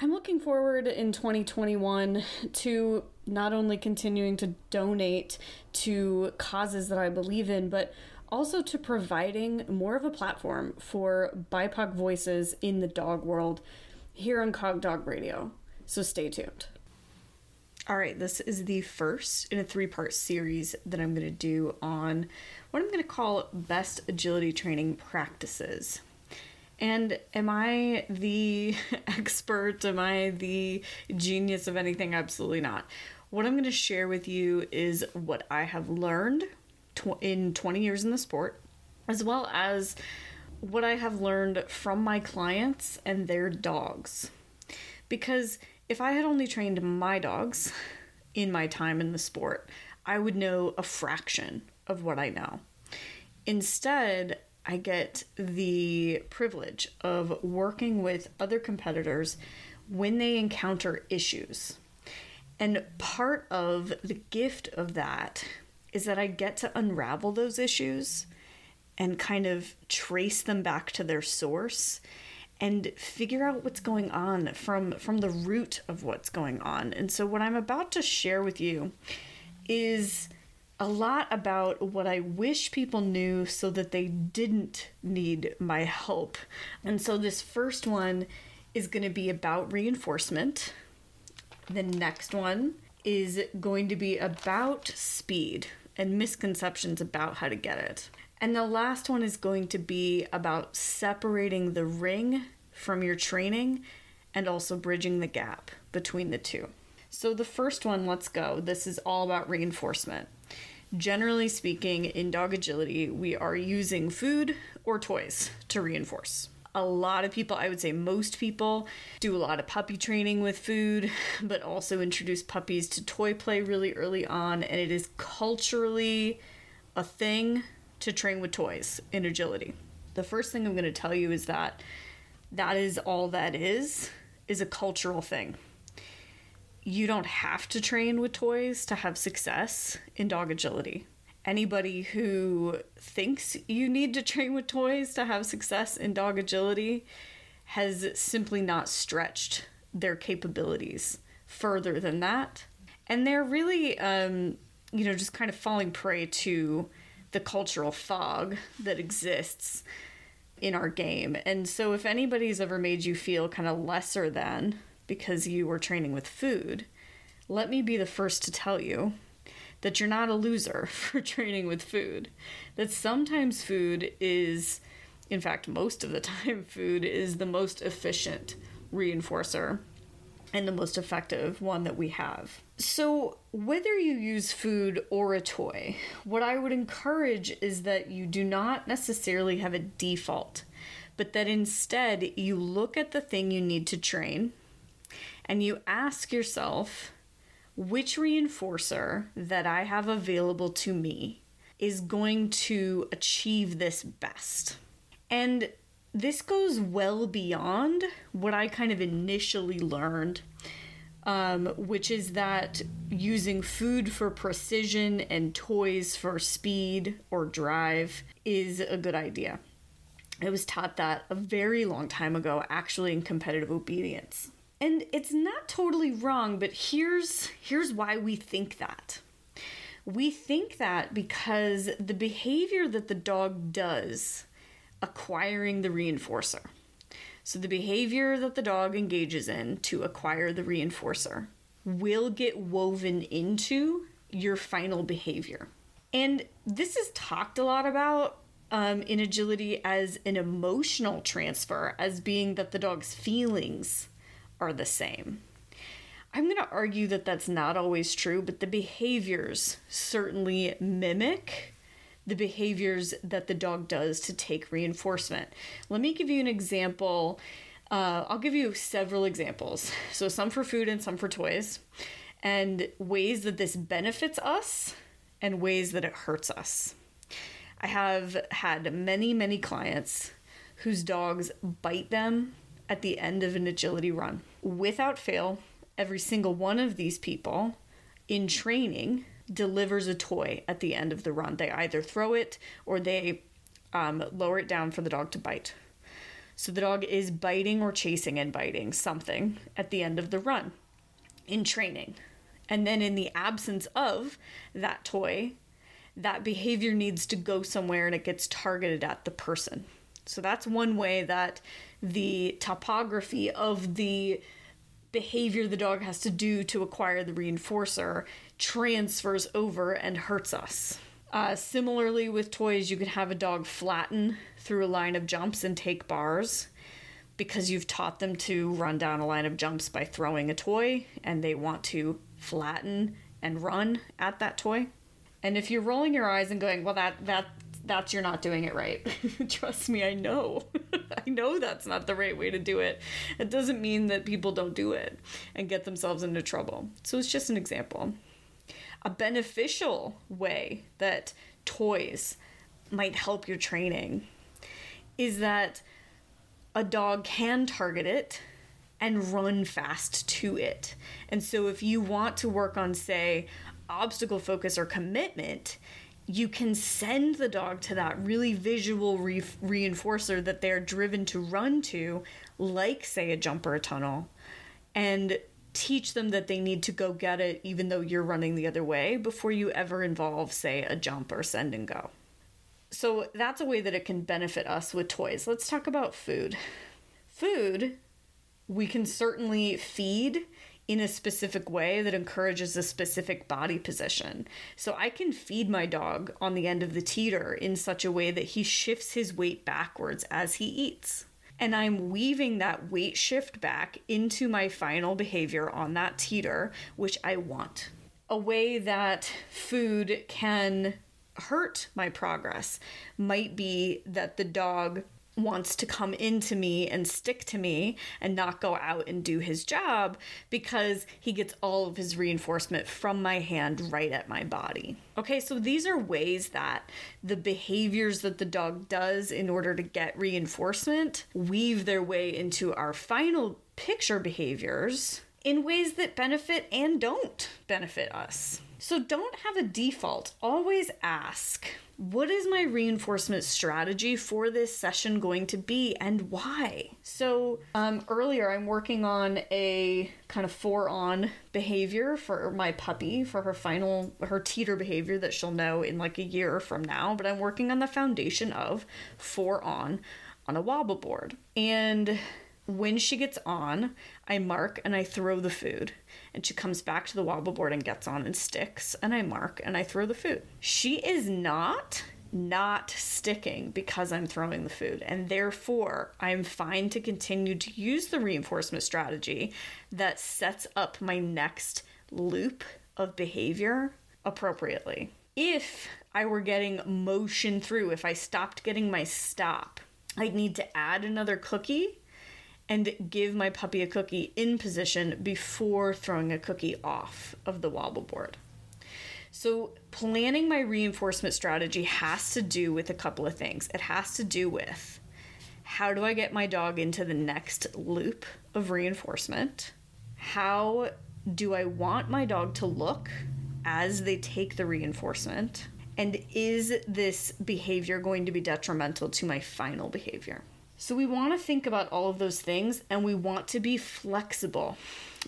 I'm looking forward in 2021 to not only continuing to donate to causes that I believe in, but also to providing more of a platform for BIPOC voices in the dog world here on Cog Dog Radio. So stay tuned. All right, this is the first in a three part series that I'm going to do on what I'm going to call best agility training practices. And am I the expert? Am I the genius of anything? Absolutely not. What I'm going to share with you is what I have learned tw- in 20 years in the sport, as well as what I have learned from my clients and their dogs. Because if I had only trained my dogs in my time in the sport, I would know a fraction of what I know. Instead, I get the privilege of working with other competitors when they encounter issues. And part of the gift of that is that I get to unravel those issues and kind of trace them back to their source and figure out what's going on from from the root of what's going on. And so what I'm about to share with you is a lot about what I wish people knew so that they didn't need my help. And so this first one is going to be about reinforcement. The next one is going to be about speed and misconceptions about how to get it. And the last one is going to be about separating the ring from your training and also bridging the gap between the two. So, the first one, let's go. This is all about reinforcement. Generally speaking, in dog agility, we are using food or toys to reinforce. A lot of people, I would say most people, do a lot of puppy training with food, but also introduce puppies to toy play really early on, and it is culturally a thing to train with toys in agility. The first thing I'm going to tell you is that that is all that is is a cultural thing you don't have to train with toys to have success in dog agility. Anybody who thinks you need to train with toys to have success in dog agility has simply not stretched their capabilities further than that. And they're really, um, you know, just kind of falling prey to the cultural fog that exists in our game. And so, if anybody's ever made you feel kind of lesser than because you were training with food, let me be the first to tell you that you're not a loser for training with food. That sometimes food is, in fact, most of the time, food is the most efficient reinforcer and the most effective one that we have. So, whether you use food or a toy, what I would encourage is that you do not necessarily have a default, but that instead you look at the thing you need to train and you ask yourself which reinforcer that I have available to me is going to achieve this best. And this goes well beyond what I kind of initially learned, um, which is that using food for precision and toys for speed or drive is a good idea. I was taught that a very long time ago, actually, in competitive obedience. And it's not totally wrong, but here's here's why we think that. We think that because the behavior that the dog does acquiring the reinforcer. So the behavior that the dog engages in to acquire the reinforcer will get woven into your final behavior. And this is talked a lot about um, in agility as an emotional transfer, as being that the dog's feelings are the same. I'm going to argue that that's not always true, but the behaviors certainly mimic the behaviors that the dog does to take reinforcement. Let me give you an example Uh, I'll give you several examples. So, some for food and some for toys, and ways that this benefits us and ways that it hurts us. I have had many, many clients whose dogs bite them at the end of an agility run. Without fail, every single one of these people in training delivers a toy at the end of the run. They either throw it or they um, lower it down for the dog to bite. So the dog is biting or chasing and biting something at the end of the run in training. And then, in the absence of that toy, that behavior needs to go somewhere and it gets targeted at the person. So that's one way that the topography of the behavior the dog has to do to acquire the reinforcer transfers over and hurts us. Uh, similarly, with toys, you could have a dog flatten through a line of jumps and take bars because you've taught them to run down a line of jumps by throwing a toy and they want to flatten and run at that toy. And if you're rolling your eyes and going, well, that, that, that's you're not doing it right. Trust me, I know. I know that's not the right way to do it. It doesn't mean that people don't do it and get themselves into trouble. So it's just an example. A beneficial way that toys might help your training is that a dog can target it and run fast to it. And so if you want to work on, say, obstacle focus or commitment, you can send the dog to that really visual re- reinforcer that they're driven to run to, like, say, a jump or a tunnel, and teach them that they need to go get it even though you're running the other way before you ever involve, say, a jump or send and go. So that's a way that it can benefit us with toys. Let's talk about food. Food, we can certainly feed in a specific way that encourages a specific body position. So I can feed my dog on the end of the teeter in such a way that he shifts his weight backwards as he eats. And I'm weaving that weight shift back into my final behavior on that teeter, which I want. A way that food can hurt my progress might be that the dog wants to come into me and stick to me and not go out and do his job because he gets all of his reinforcement from my hand right at my body. Okay, so these are ways that the behaviors that the dog does in order to get reinforcement weave their way into our final picture behaviors in ways that benefit and don't benefit us. So don't have a default. Always ask what is my reinforcement strategy for this session going to be and why? So, um, earlier I'm working on a kind of four on behavior for my puppy for her final, her teeter behavior that she'll know in like a year from now. But I'm working on the foundation of four on on a wobble board. And when she gets on, I mark and I throw the food. And she comes back to the wobble board and gets on and sticks, and I mark and I throw the food. She is not not sticking because I'm throwing the food, and therefore I'm fine to continue to use the reinforcement strategy that sets up my next loop of behavior appropriately. If I were getting motion through, if I stopped getting my stop, I'd need to add another cookie and give my puppy a cookie in position before throwing a cookie off of the wobble board. So, planning my reinforcement strategy has to do with a couple of things. It has to do with how do I get my dog into the next loop of reinforcement? How do I want my dog to look as they take the reinforcement? And is this behavior going to be detrimental to my final behavior? So we want to think about all of those things and we want to be flexible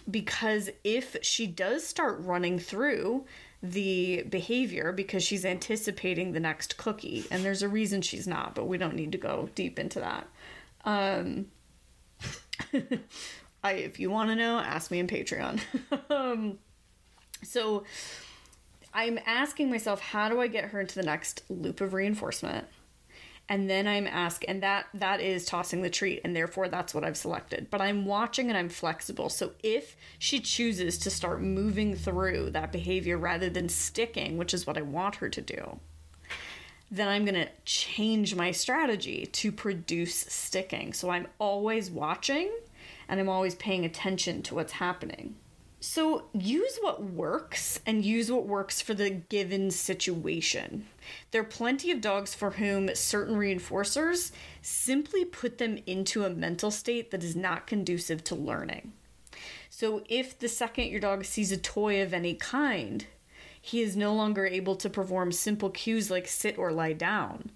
because if she does start running through the behavior because she's anticipating the next cookie, and there's a reason she's not, but we don't need to go deep into that. Um, I, if you want to know, ask me in Patreon. um, so I'm asking myself, how do I get her into the next loop of reinforcement? And then I'm asked, and that that is tossing the treat, and therefore that's what I've selected. But I'm watching and I'm flexible. So if she chooses to start moving through that behavior rather than sticking, which is what I want her to do, then I'm going to change my strategy to produce sticking. So I'm always watching and I'm always paying attention to what's happening. So use what works and use what works for the given situation. There are plenty of dogs for whom certain reinforcers simply put them into a mental state that is not conducive to learning. So if the second your dog sees a toy of any kind, he is no longer able to perform simple cues like sit or lie down,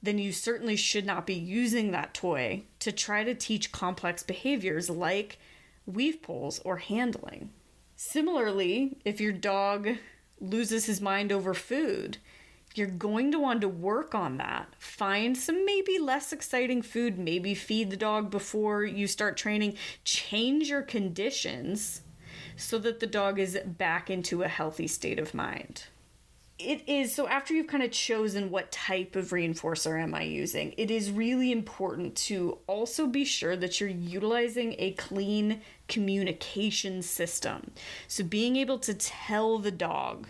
then you certainly should not be using that toy to try to teach complex behaviors like weave poles or handling. Similarly, if your dog loses his mind over food, you're going to want to work on that. Find some maybe less exciting food, maybe feed the dog before you start training. Change your conditions so that the dog is back into a healthy state of mind it is so after you've kind of chosen what type of reinforcer am I using, it is really important to also be sure that you're utilizing a clean communication system. So being able to tell the dog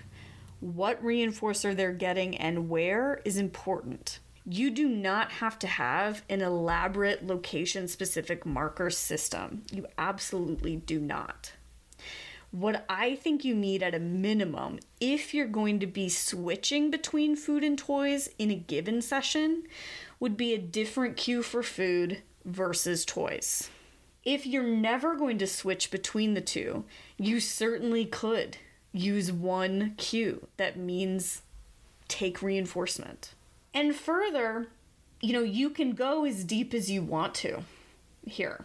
what reinforcer they're getting and where is important. You do not have to have an elaborate location specific marker system. You absolutely do not. What I think you need at a minimum, if you're going to be switching between food and toys in a given session, would be a different cue for food versus toys. If you're never going to switch between the two, you certainly could use one cue that means take reinforcement. And further, you know, you can go as deep as you want to here.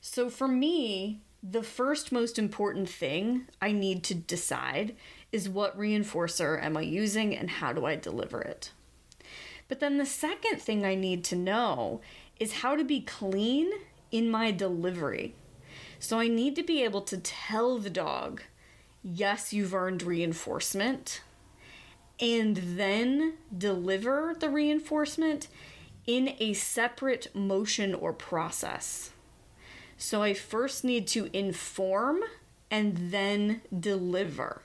So for me, the first most important thing I need to decide is what reinforcer am I using and how do I deliver it. But then the second thing I need to know is how to be clean in my delivery. So I need to be able to tell the dog, yes, you've earned reinforcement, and then deliver the reinforcement in a separate motion or process. So I first need to inform and then deliver.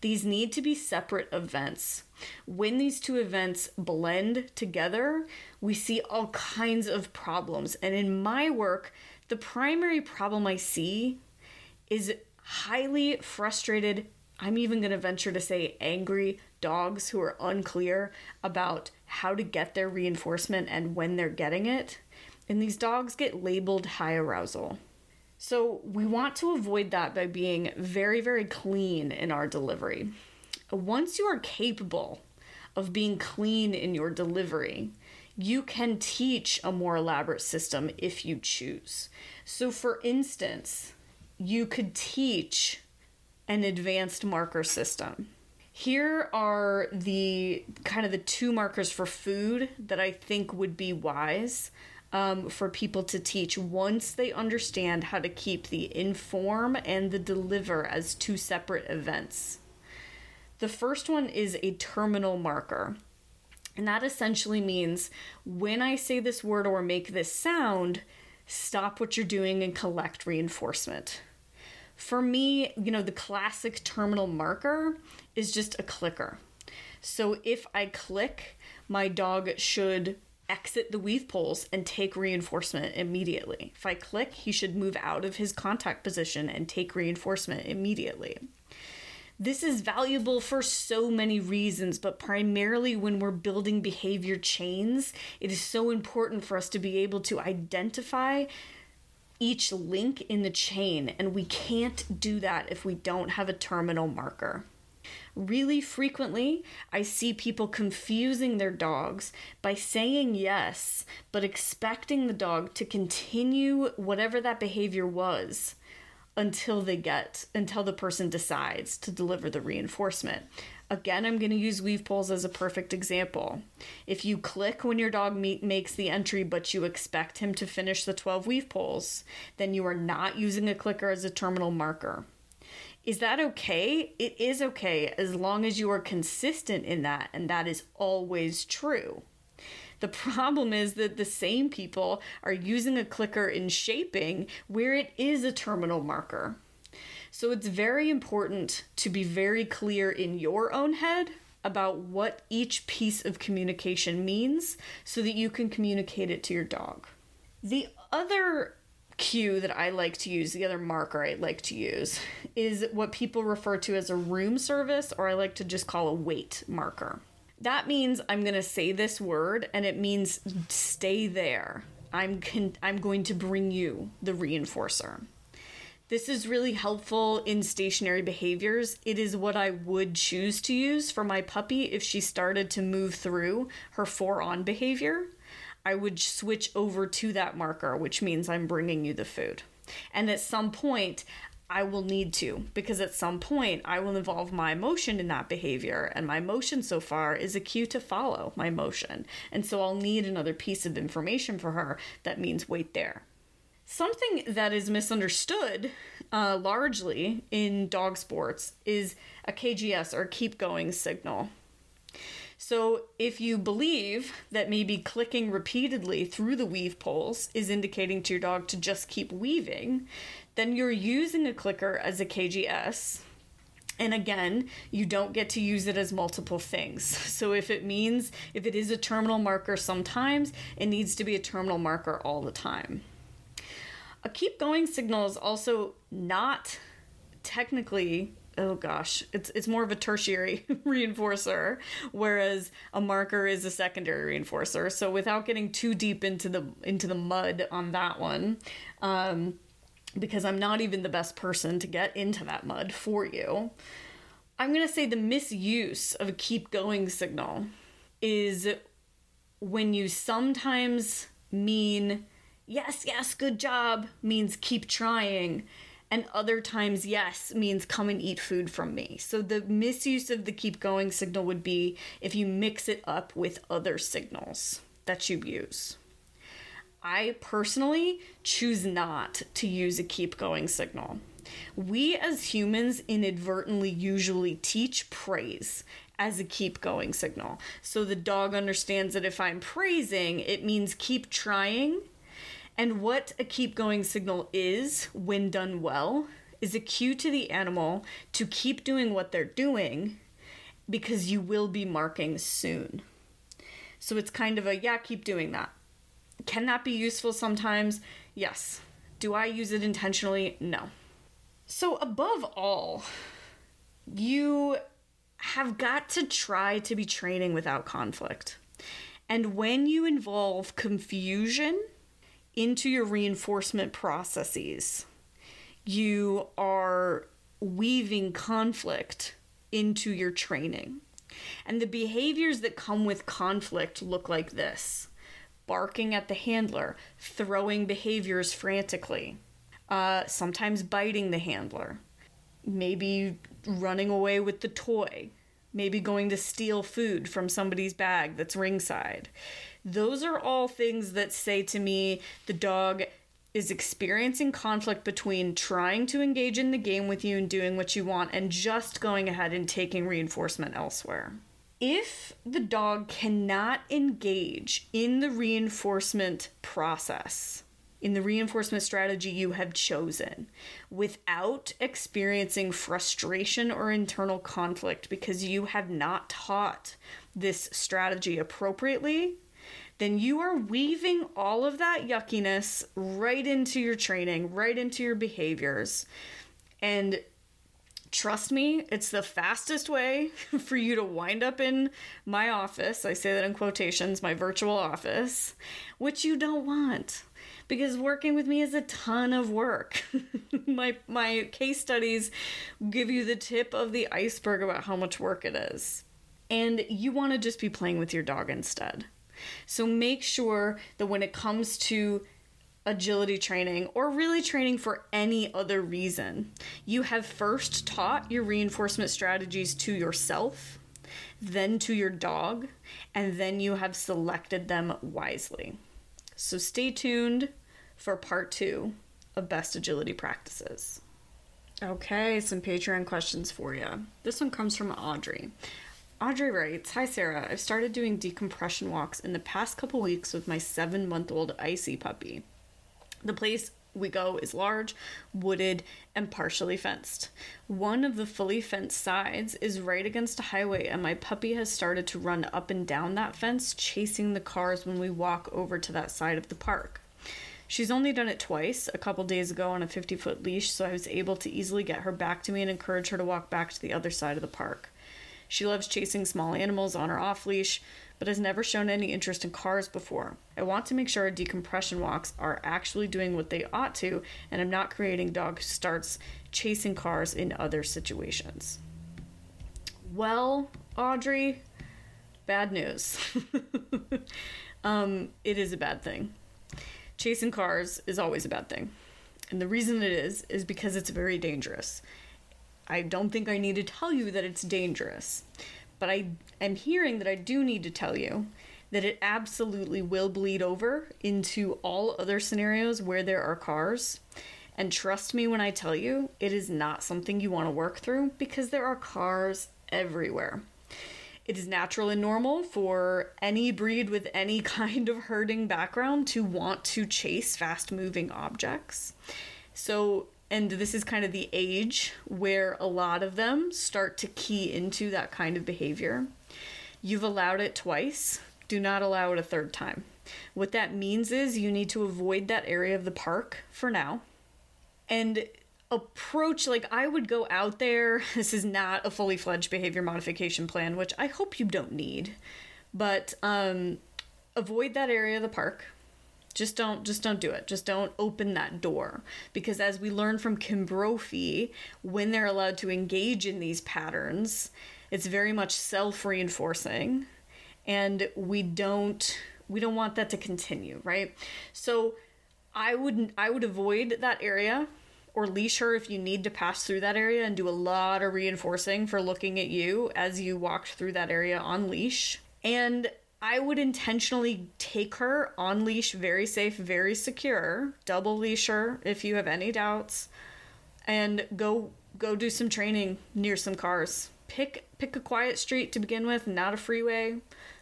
These need to be separate events. When these two events blend together, we see all kinds of problems. And in my work, the primary problem I see is highly frustrated, I'm even going to venture to say angry dogs who are unclear about how to get their reinforcement and when they're getting it and these dogs get labeled high arousal. So we want to avoid that by being very, very clean in our delivery. Once you are capable of being clean in your delivery, you can teach a more elaborate system if you choose. So, for instance, you could teach an advanced marker system. Here are the kind of the two markers for food that I think would be wise um, for people to teach once they understand how to keep the inform and the deliver as two separate events. The first one is a terminal marker. And that essentially means when I say this word or make this sound, stop what you're doing and collect reinforcement. For me, you know, the classic terminal marker is just a clicker. So if I click, my dog should exit the weave poles and take reinforcement immediately. If I click, he should move out of his contact position and take reinforcement immediately. This is valuable for so many reasons, but primarily when we're building behavior chains, it is so important for us to be able to identify each link in the chain, and we can't do that if we don't have a terminal marker. Really frequently, I see people confusing their dogs by saying yes, but expecting the dog to continue whatever that behavior was until they get, until the person decides to deliver the reinforcement. Again, I'm going to use weave poles as a perfect example. If you click when your dog makes the entry, but you expect him to finish the 12 weave poles, then you are not using a clicker as a terminal marker. Is that okay? It is okay as long as you are consistent in that, and that is always true. The problem is that the same people are using a clicker in shaping where it is a terminal marker. So it's very important to be very clear in your own head about what each piece of communication means so that you can communicate it to your dog. The other cue that I like to use, the other marker I like to use, is what people refer to as a room service, or I like to just call a wait marker. That means I'm going to say this word and it means stay there. I'm con- I'm going to bring you the reinforcer. This is really helpful in stationary behaviors. It is what I would choose to use for my puppy if she started to move through her four on behavior. I would switch over to that marker, which means I'm bringing you the food. And at some point, I will need to, because at some point, I will involve my emotion in that behavior, and my emotion so far is a cue to follow my motion. And so I'll need another piece of information for her that means wait there. Something that is misunderstood uh, largely in dog sports is a KGS or keep going signal. So, if you believe that maybe clicking repeatedly through the weave poles is indicating to your dog to just keep weaving, then you're using a clicker as a KGS. And again, you don't get to use it as multiple things. So, if it means, if it is a terminal marker sometimes, it needs to be a terminal marker all the time. A keep going signal is also not technically oh gosh, it's it's more of a tertiary reinforcer, whereas a marker is a secondary reinforcer. So without getting too deep into the into the mud on that one, um, because I'm not even the best person to get into that mud for you, I'm gonna say the misuse of a keep going signal is when you sometimes mean yes, yes, good job means keep trying and other times yes means come and eat food from me. So the misuse of the keep going signal would be if you mix it up with other signals that you use. I personally choose not to use a keep going signal. We as humans inadvertently usually teach praise as a keep going signal. So the dog understands that if I'm praising, it means keep trying and what a keep going signal is, when done well, is a cue to the animal to keep doing what they're doing because you will be marking soon. So it's kind of a, yeah, keep doing that. Can that be useful sometimes? Yes. Do I use it intentionally? No. So, above all, you have got to try to be training without conflict. And when you involve confusion, into your reinforcement processes. You are weaving conflict into your training. And the behaviors that come with conflict look like this barking at the handler, throwing behaviors frantically, uh, sometimes biting the handler, maybe running away with the toy, maybe going to steal food from somebody's bag that's ringside. Those are all things that say to me the dog is experiencing conflict between trying to engage in the game with you and doing what you want and just going ahead and taking reinforcement elsewhere. If the dog cannot engage in the reinforcement process, in the reinforcement strategy you have chosen without experiencing frustration or internal conflict because you have not taught this strategy appropriately, then you are weaving all of that yuckiness right into your training, right into your behaviors. And trust me, it's the fastest way for you to wind up in my office. I say that in quotations, my virtual office, which you don't want because working with me is a ton of work. my my case studies give you the tip of the iceberg about how much work it is. And you want to just be playing with your dog instead. So make sure that when it comes to agility training or really training for any other reason, you have first taught your reinforcement strategies to yourself, then to your dog, and then you have selected them wisely. So stay tuned for part two of best agility practices. Okay, some Patreon questions for you. This one comes from Audrey. Audrey writes Hi Sarah, I've started doing decompression walks in the past couple weeks with my seven month old icy puppy. The place we go is large, wooded, and partially fenced. One of the fully fenced sides is right against a highway, and my puppy has started to run up and down that fence, chasing the cars when we walk over to that side of the park. She's only done it twice, a couple days ago on a 50 foot leash, so I was able to easily get her back to me and encourage her to walk back to the other side of the park. She loves chasing small animals on or off leash, but has never shown any interest in cars before. I want to make sure our decompression walks are actually doing what they ought to, and I'm not creating dog starts chasing cars in other situations. Well, Audrey, bad news. um, it is a bad thing chasing cars is always a bad thing. And the reason it is, is because it's very dangerous. I don't think I need to tell you that it's dangerous, but I am hearing that I do need to tell you that it absolutely will bleed over into all other scenarios where there are cars. And trust me when I tell you, it is not something you want to work through because there are cars everywhere. It is natural and normal for any breed with any kind of herding background to want to chase fast moving objects. So, and this is kind of the age where a lot of them start to key into that kind of behavior. You've allowed it twice, do not allow it a third time. What that means is you need to avoid that area of the park for now. And approach like I would go out there. This is not a fully fledged behavior modification plan, which I hope you don't need. But um avoid that area of the park. Just don't just don't do it. Just don't open that door because as we learn from Kim Brophy, when they're allowed to engage in these patterns, it's very much self-reinforcing and we don't we don't want that to continue, right? So I would I would avoid that area or leash her if you need to pass through that area and do a lot of reinforcing for looking at you as you walked through that area on leash. And I would intentionally take her on leash, very safe, very secure, double leash her if you have any doubts, and go go do some training near some cars. Pick pick a quiet street to begin with, not a freeway,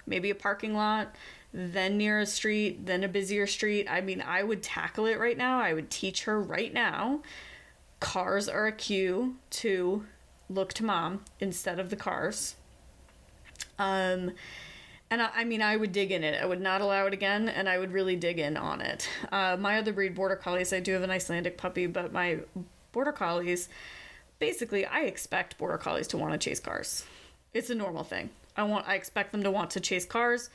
maybe a parking lot, then near a street, then a busier street. I mean, I would tackle it right now. I would teach her right now. Cars are a cue to look to mom instead of the cars. Um, and I, I, mean, I would dig in it. I would not allow it again, and I would really dig in on it. Uh, my other breed, Border Collies, I do have an Icelandic puppy, but my Border Collies, basically, I expect Border Collies to want to chase cars. It's a normal thing. I want, I expect them to want to chase cars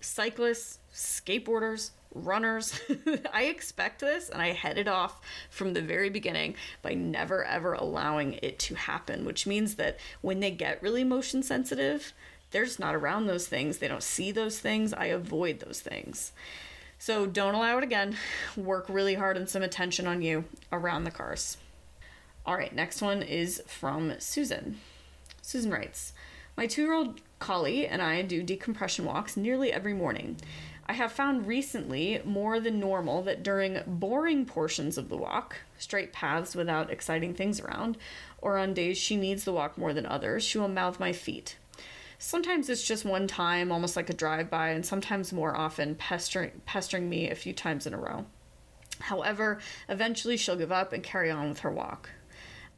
cyclists, skateboarders, runners. I expect this and I head it off from the very beginning by never ever allowing it to happen, which means that when they get really motion sensitive, they're just not around those things. They don't see those things. I avoid those things. So don't allow it again. Work really hard and some attention on you around the cars. All right, next one is from Susan. Susan writes, my two year old collie and I do decompression walks nearly every morning. I have found recently more than normal that during boring portions of the walk, straight paths without exciting things around, or on days she needs the walk more than others, she will mouth my feet. Sometimes it's just one time, almost like a drive by, and sometimes more often, pestering, pestering me a few times in a row. However, eventually she'll give up and carry on with her walk.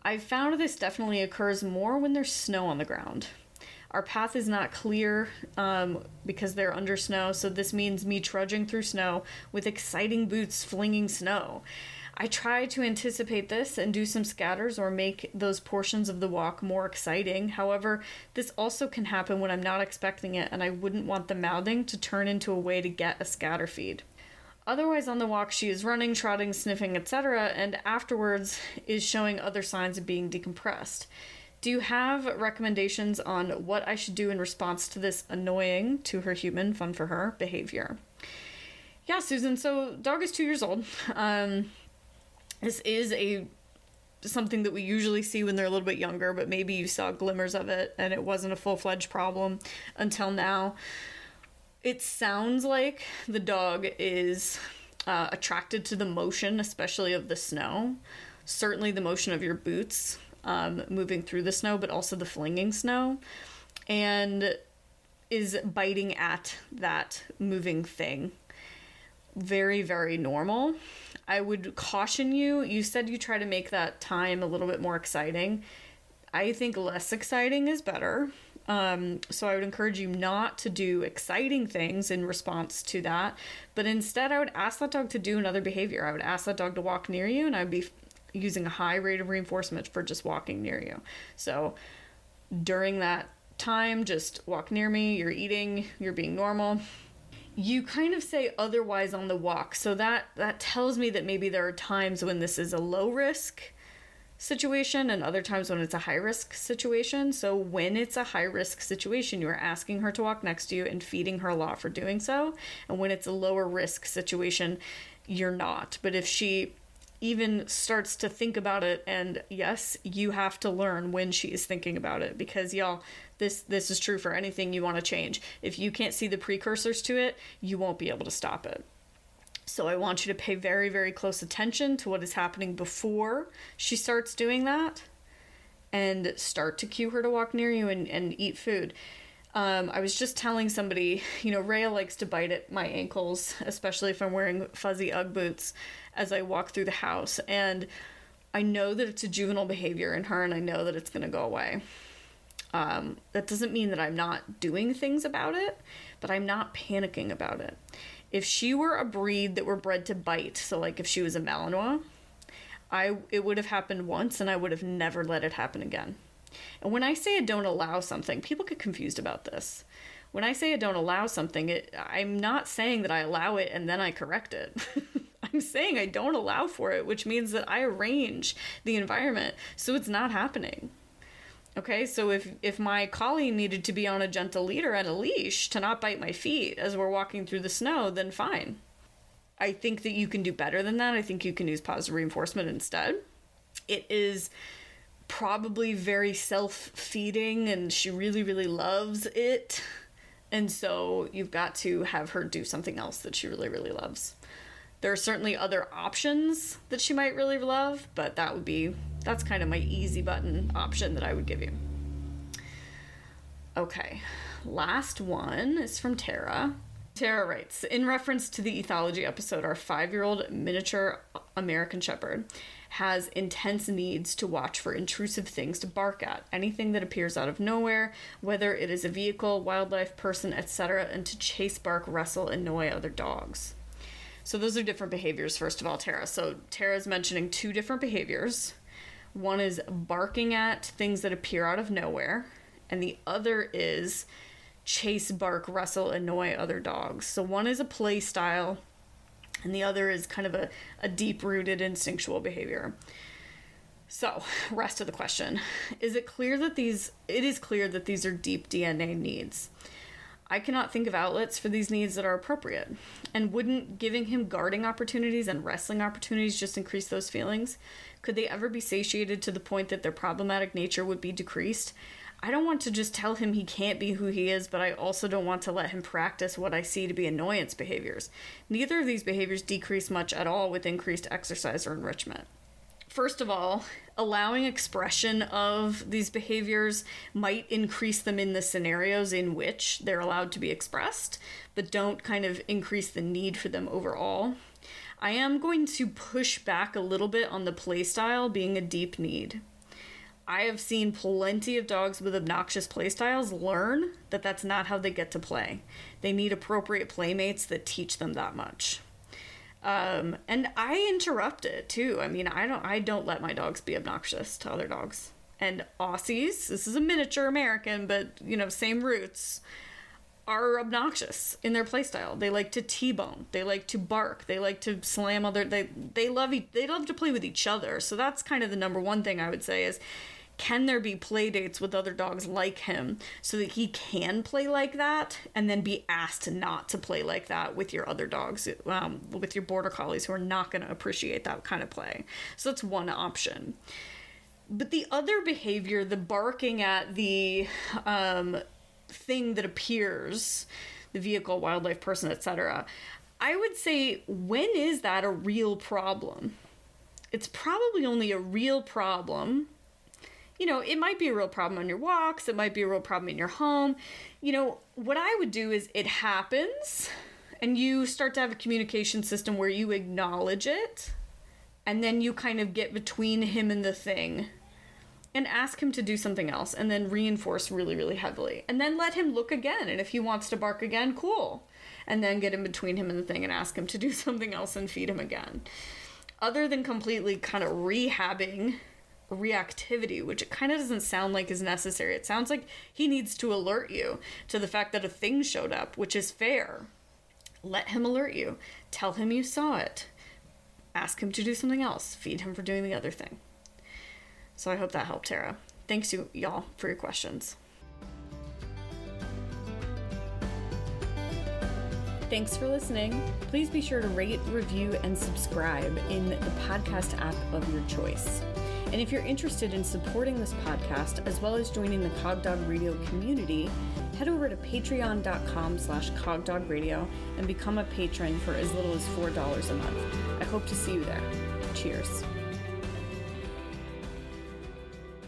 I've found this definitely occurs more when there's snow on the ground. Our path is not clear um, because they're under snow, so this means me trudging through snow with exciting boots flinging snow. I try to anticipate this and do some scatters or make those portions of the walk more exciting. However, this also can happen when I'm not expecting it, and I wouldn't want the mouthing to turn into a way to get a scatter feed. Otherwise, on the walk, she is running, trotting, sniffing, etc., and afterwards is showing other signs of being decompressed. Do you have recommendations on what I should do in response to this annoying to her human, fun for her behavior? Yeah, Susan. So, dog is two years old. Um, this is a something that we usually see when they're a little bit younger, but maybe you saw glimmers of it and it wasn't a full fledged problem until now. It sounds like the dog is uh, attracted to the motion, especially of the snow. Certainly, the motion of your boots um, moving through the snow, but also the flinging snow, and is biting at that moving thing. Very, very normal. I would caution you. You said you try to make that time a little bit more exciting. I think less exciting is better. Um, so I would encourage you not to do exciting things in response to that, but instead I would ask that dog to do another behavior. I would ask that dog to walk near you, and I'd be using a high rate of reinforcement for just walking near you. So during that time, just walk near me, you're eating, you're being normal. You kind of say otherwise on the walk. So that that tells me that maybe there are times when this is a low risk situation and other times when it's a high risk situation. So when it's a high risk situation, you're asking her to walk next to you and feeding her a lot for doing so. And when it's a lower risk situation, you're not. But if she even starts to think about it and yes you have to learn when she is thinking about it because y'all this this is true for anything you want to change if you can't see the precursors to it you won't be able to stop it so i want you to pay very very close attention to what is happening before she starts doing that and start to cue her to walk near you and, and eat food um, I was just telling somebody, you know, Rhea likes to bite at my ankles, especially if I'm wearing fuzzy Ugg boots as I walk through the house. And I know that it's a juvenile behavior in her, and I know that it's going to go away. Um, that doesn't mean that I'm not doing things about it, but I'm not panicking about it. If she were a breed that were bred to bite, so like if she was a Malinois, I it would have happened once, and I would have never let it happen again. And when I say I don't allow something, people get confused about this. When I say I don't allow something, it, I'm not saying that I allow it and then I correct it. I'm saying I don't allow for it, which means that I arrange the environment so it's not happening. Okay, so if if my collie needed to be on a gentle leader and a leash to not bite my feet as we're walking through the snow, then fine. I think that you can do better than that. I think you can use positive reinforcement instead. It is probably very self-feeding and she really really loves it. And so you've got to have her do something else that she really really loves. There are certainly other options that she might really love, but that would be that's kind of my easy button option that I would give you. Okay, last one is from Tara. Tara writes In reference to the ethology episode, our five year old miniature American Shepherd has intense needs to watch for intrusive things to bark at, anything that appears out of nowhere, whether it is a vehicle, wildlife, person, etc., and to chase, bark, wrestle, annoy other dogs. So those are different behaviors, first of all, Tara. So Tara is mentioning two different behaviors. One is barking at things that appear out of nowhere, and the other is chase, bark, wrestle, annoy other dogs. So one is a play style, and the other is kind of a, a deep rooted instinctual behavior. So, rest of the question. Is it clear that these it is clear that these are deep DNA needs? I cannot think of outlets for these needs that are appropriate. And wouldn't giving him guarding opportunities and wrestling opportunities just increase those feelings? Could they ever be satiated to the point that their problematic nature would be decreased? I don't want to just tell him he can't be who he is, but I also don't want to let him practice what I see to be annoyance behaviors. Neither of these behaviors decrease much at all with increased exercise or enrichment. First of all, allowing expression of these behaviors might increase them in the scenarios in which they're allowed to be expressed, but don't kind of increase the need for them overall. I am going to push back a little bit on the playstyle being a deep need. I have seen plenty of dogs with obnoxious playstyles learn that that's not how they get to play. They need appropriate playmates that teach them that much. Um, and I interrupt it too. I mean, I don't I don't let my dogs be obnoxious to other dogs. And Aussies, this is a miniature American, but you know, same roots, are obnoxious in their playstyle. They like to T-bone. They like to bark. They like to slam other. They they love they love to play with each other. So that's kind of the number one thing I would say is can there be play dates with other dogs like him so that he can play like that and then be asked not to play like that with your other dogs um, with your border collies who are not going to appreciate that kind of play? So that's one option. But the other behavior the barking at the um, thing that appears the vehicle wildlife person etc i would say when is that a real problem? It's probably only a real problem you know, it might be a real problem on your walks, it might be a real problem in your home. You know, what I would do is it happens And you start to have a communication system where you acknowledge it and then you kind of get between him and the thing and ask him to do something else and then reinforce really, really heavily. And then let him look again. And if he wants to bark again, cool. And then get in between him and the thing and ask him to do something else and feed him again. Other than completely kind of rehabbing reactivity, which it kind of doesn't sound like is necessary. It sounds like he needs to alert you to the fact that a thing showed up, which is fair. Let him alert you. Tell him you saw it. Ask him to do something else. Feed him for doing the other thing. So I hope that helped, Tara. Thanks you y'all for your questions. Thanks for listening. Please be sure to rate, review, and subscribe in the podcast app of your choice. And if you're interested in supporting this podcast as well as joining the Cogdog Radio community, head over to patreon.com slash cogdogradio and become a patron for as little as $4 a month. I hope to see you there. Cheers.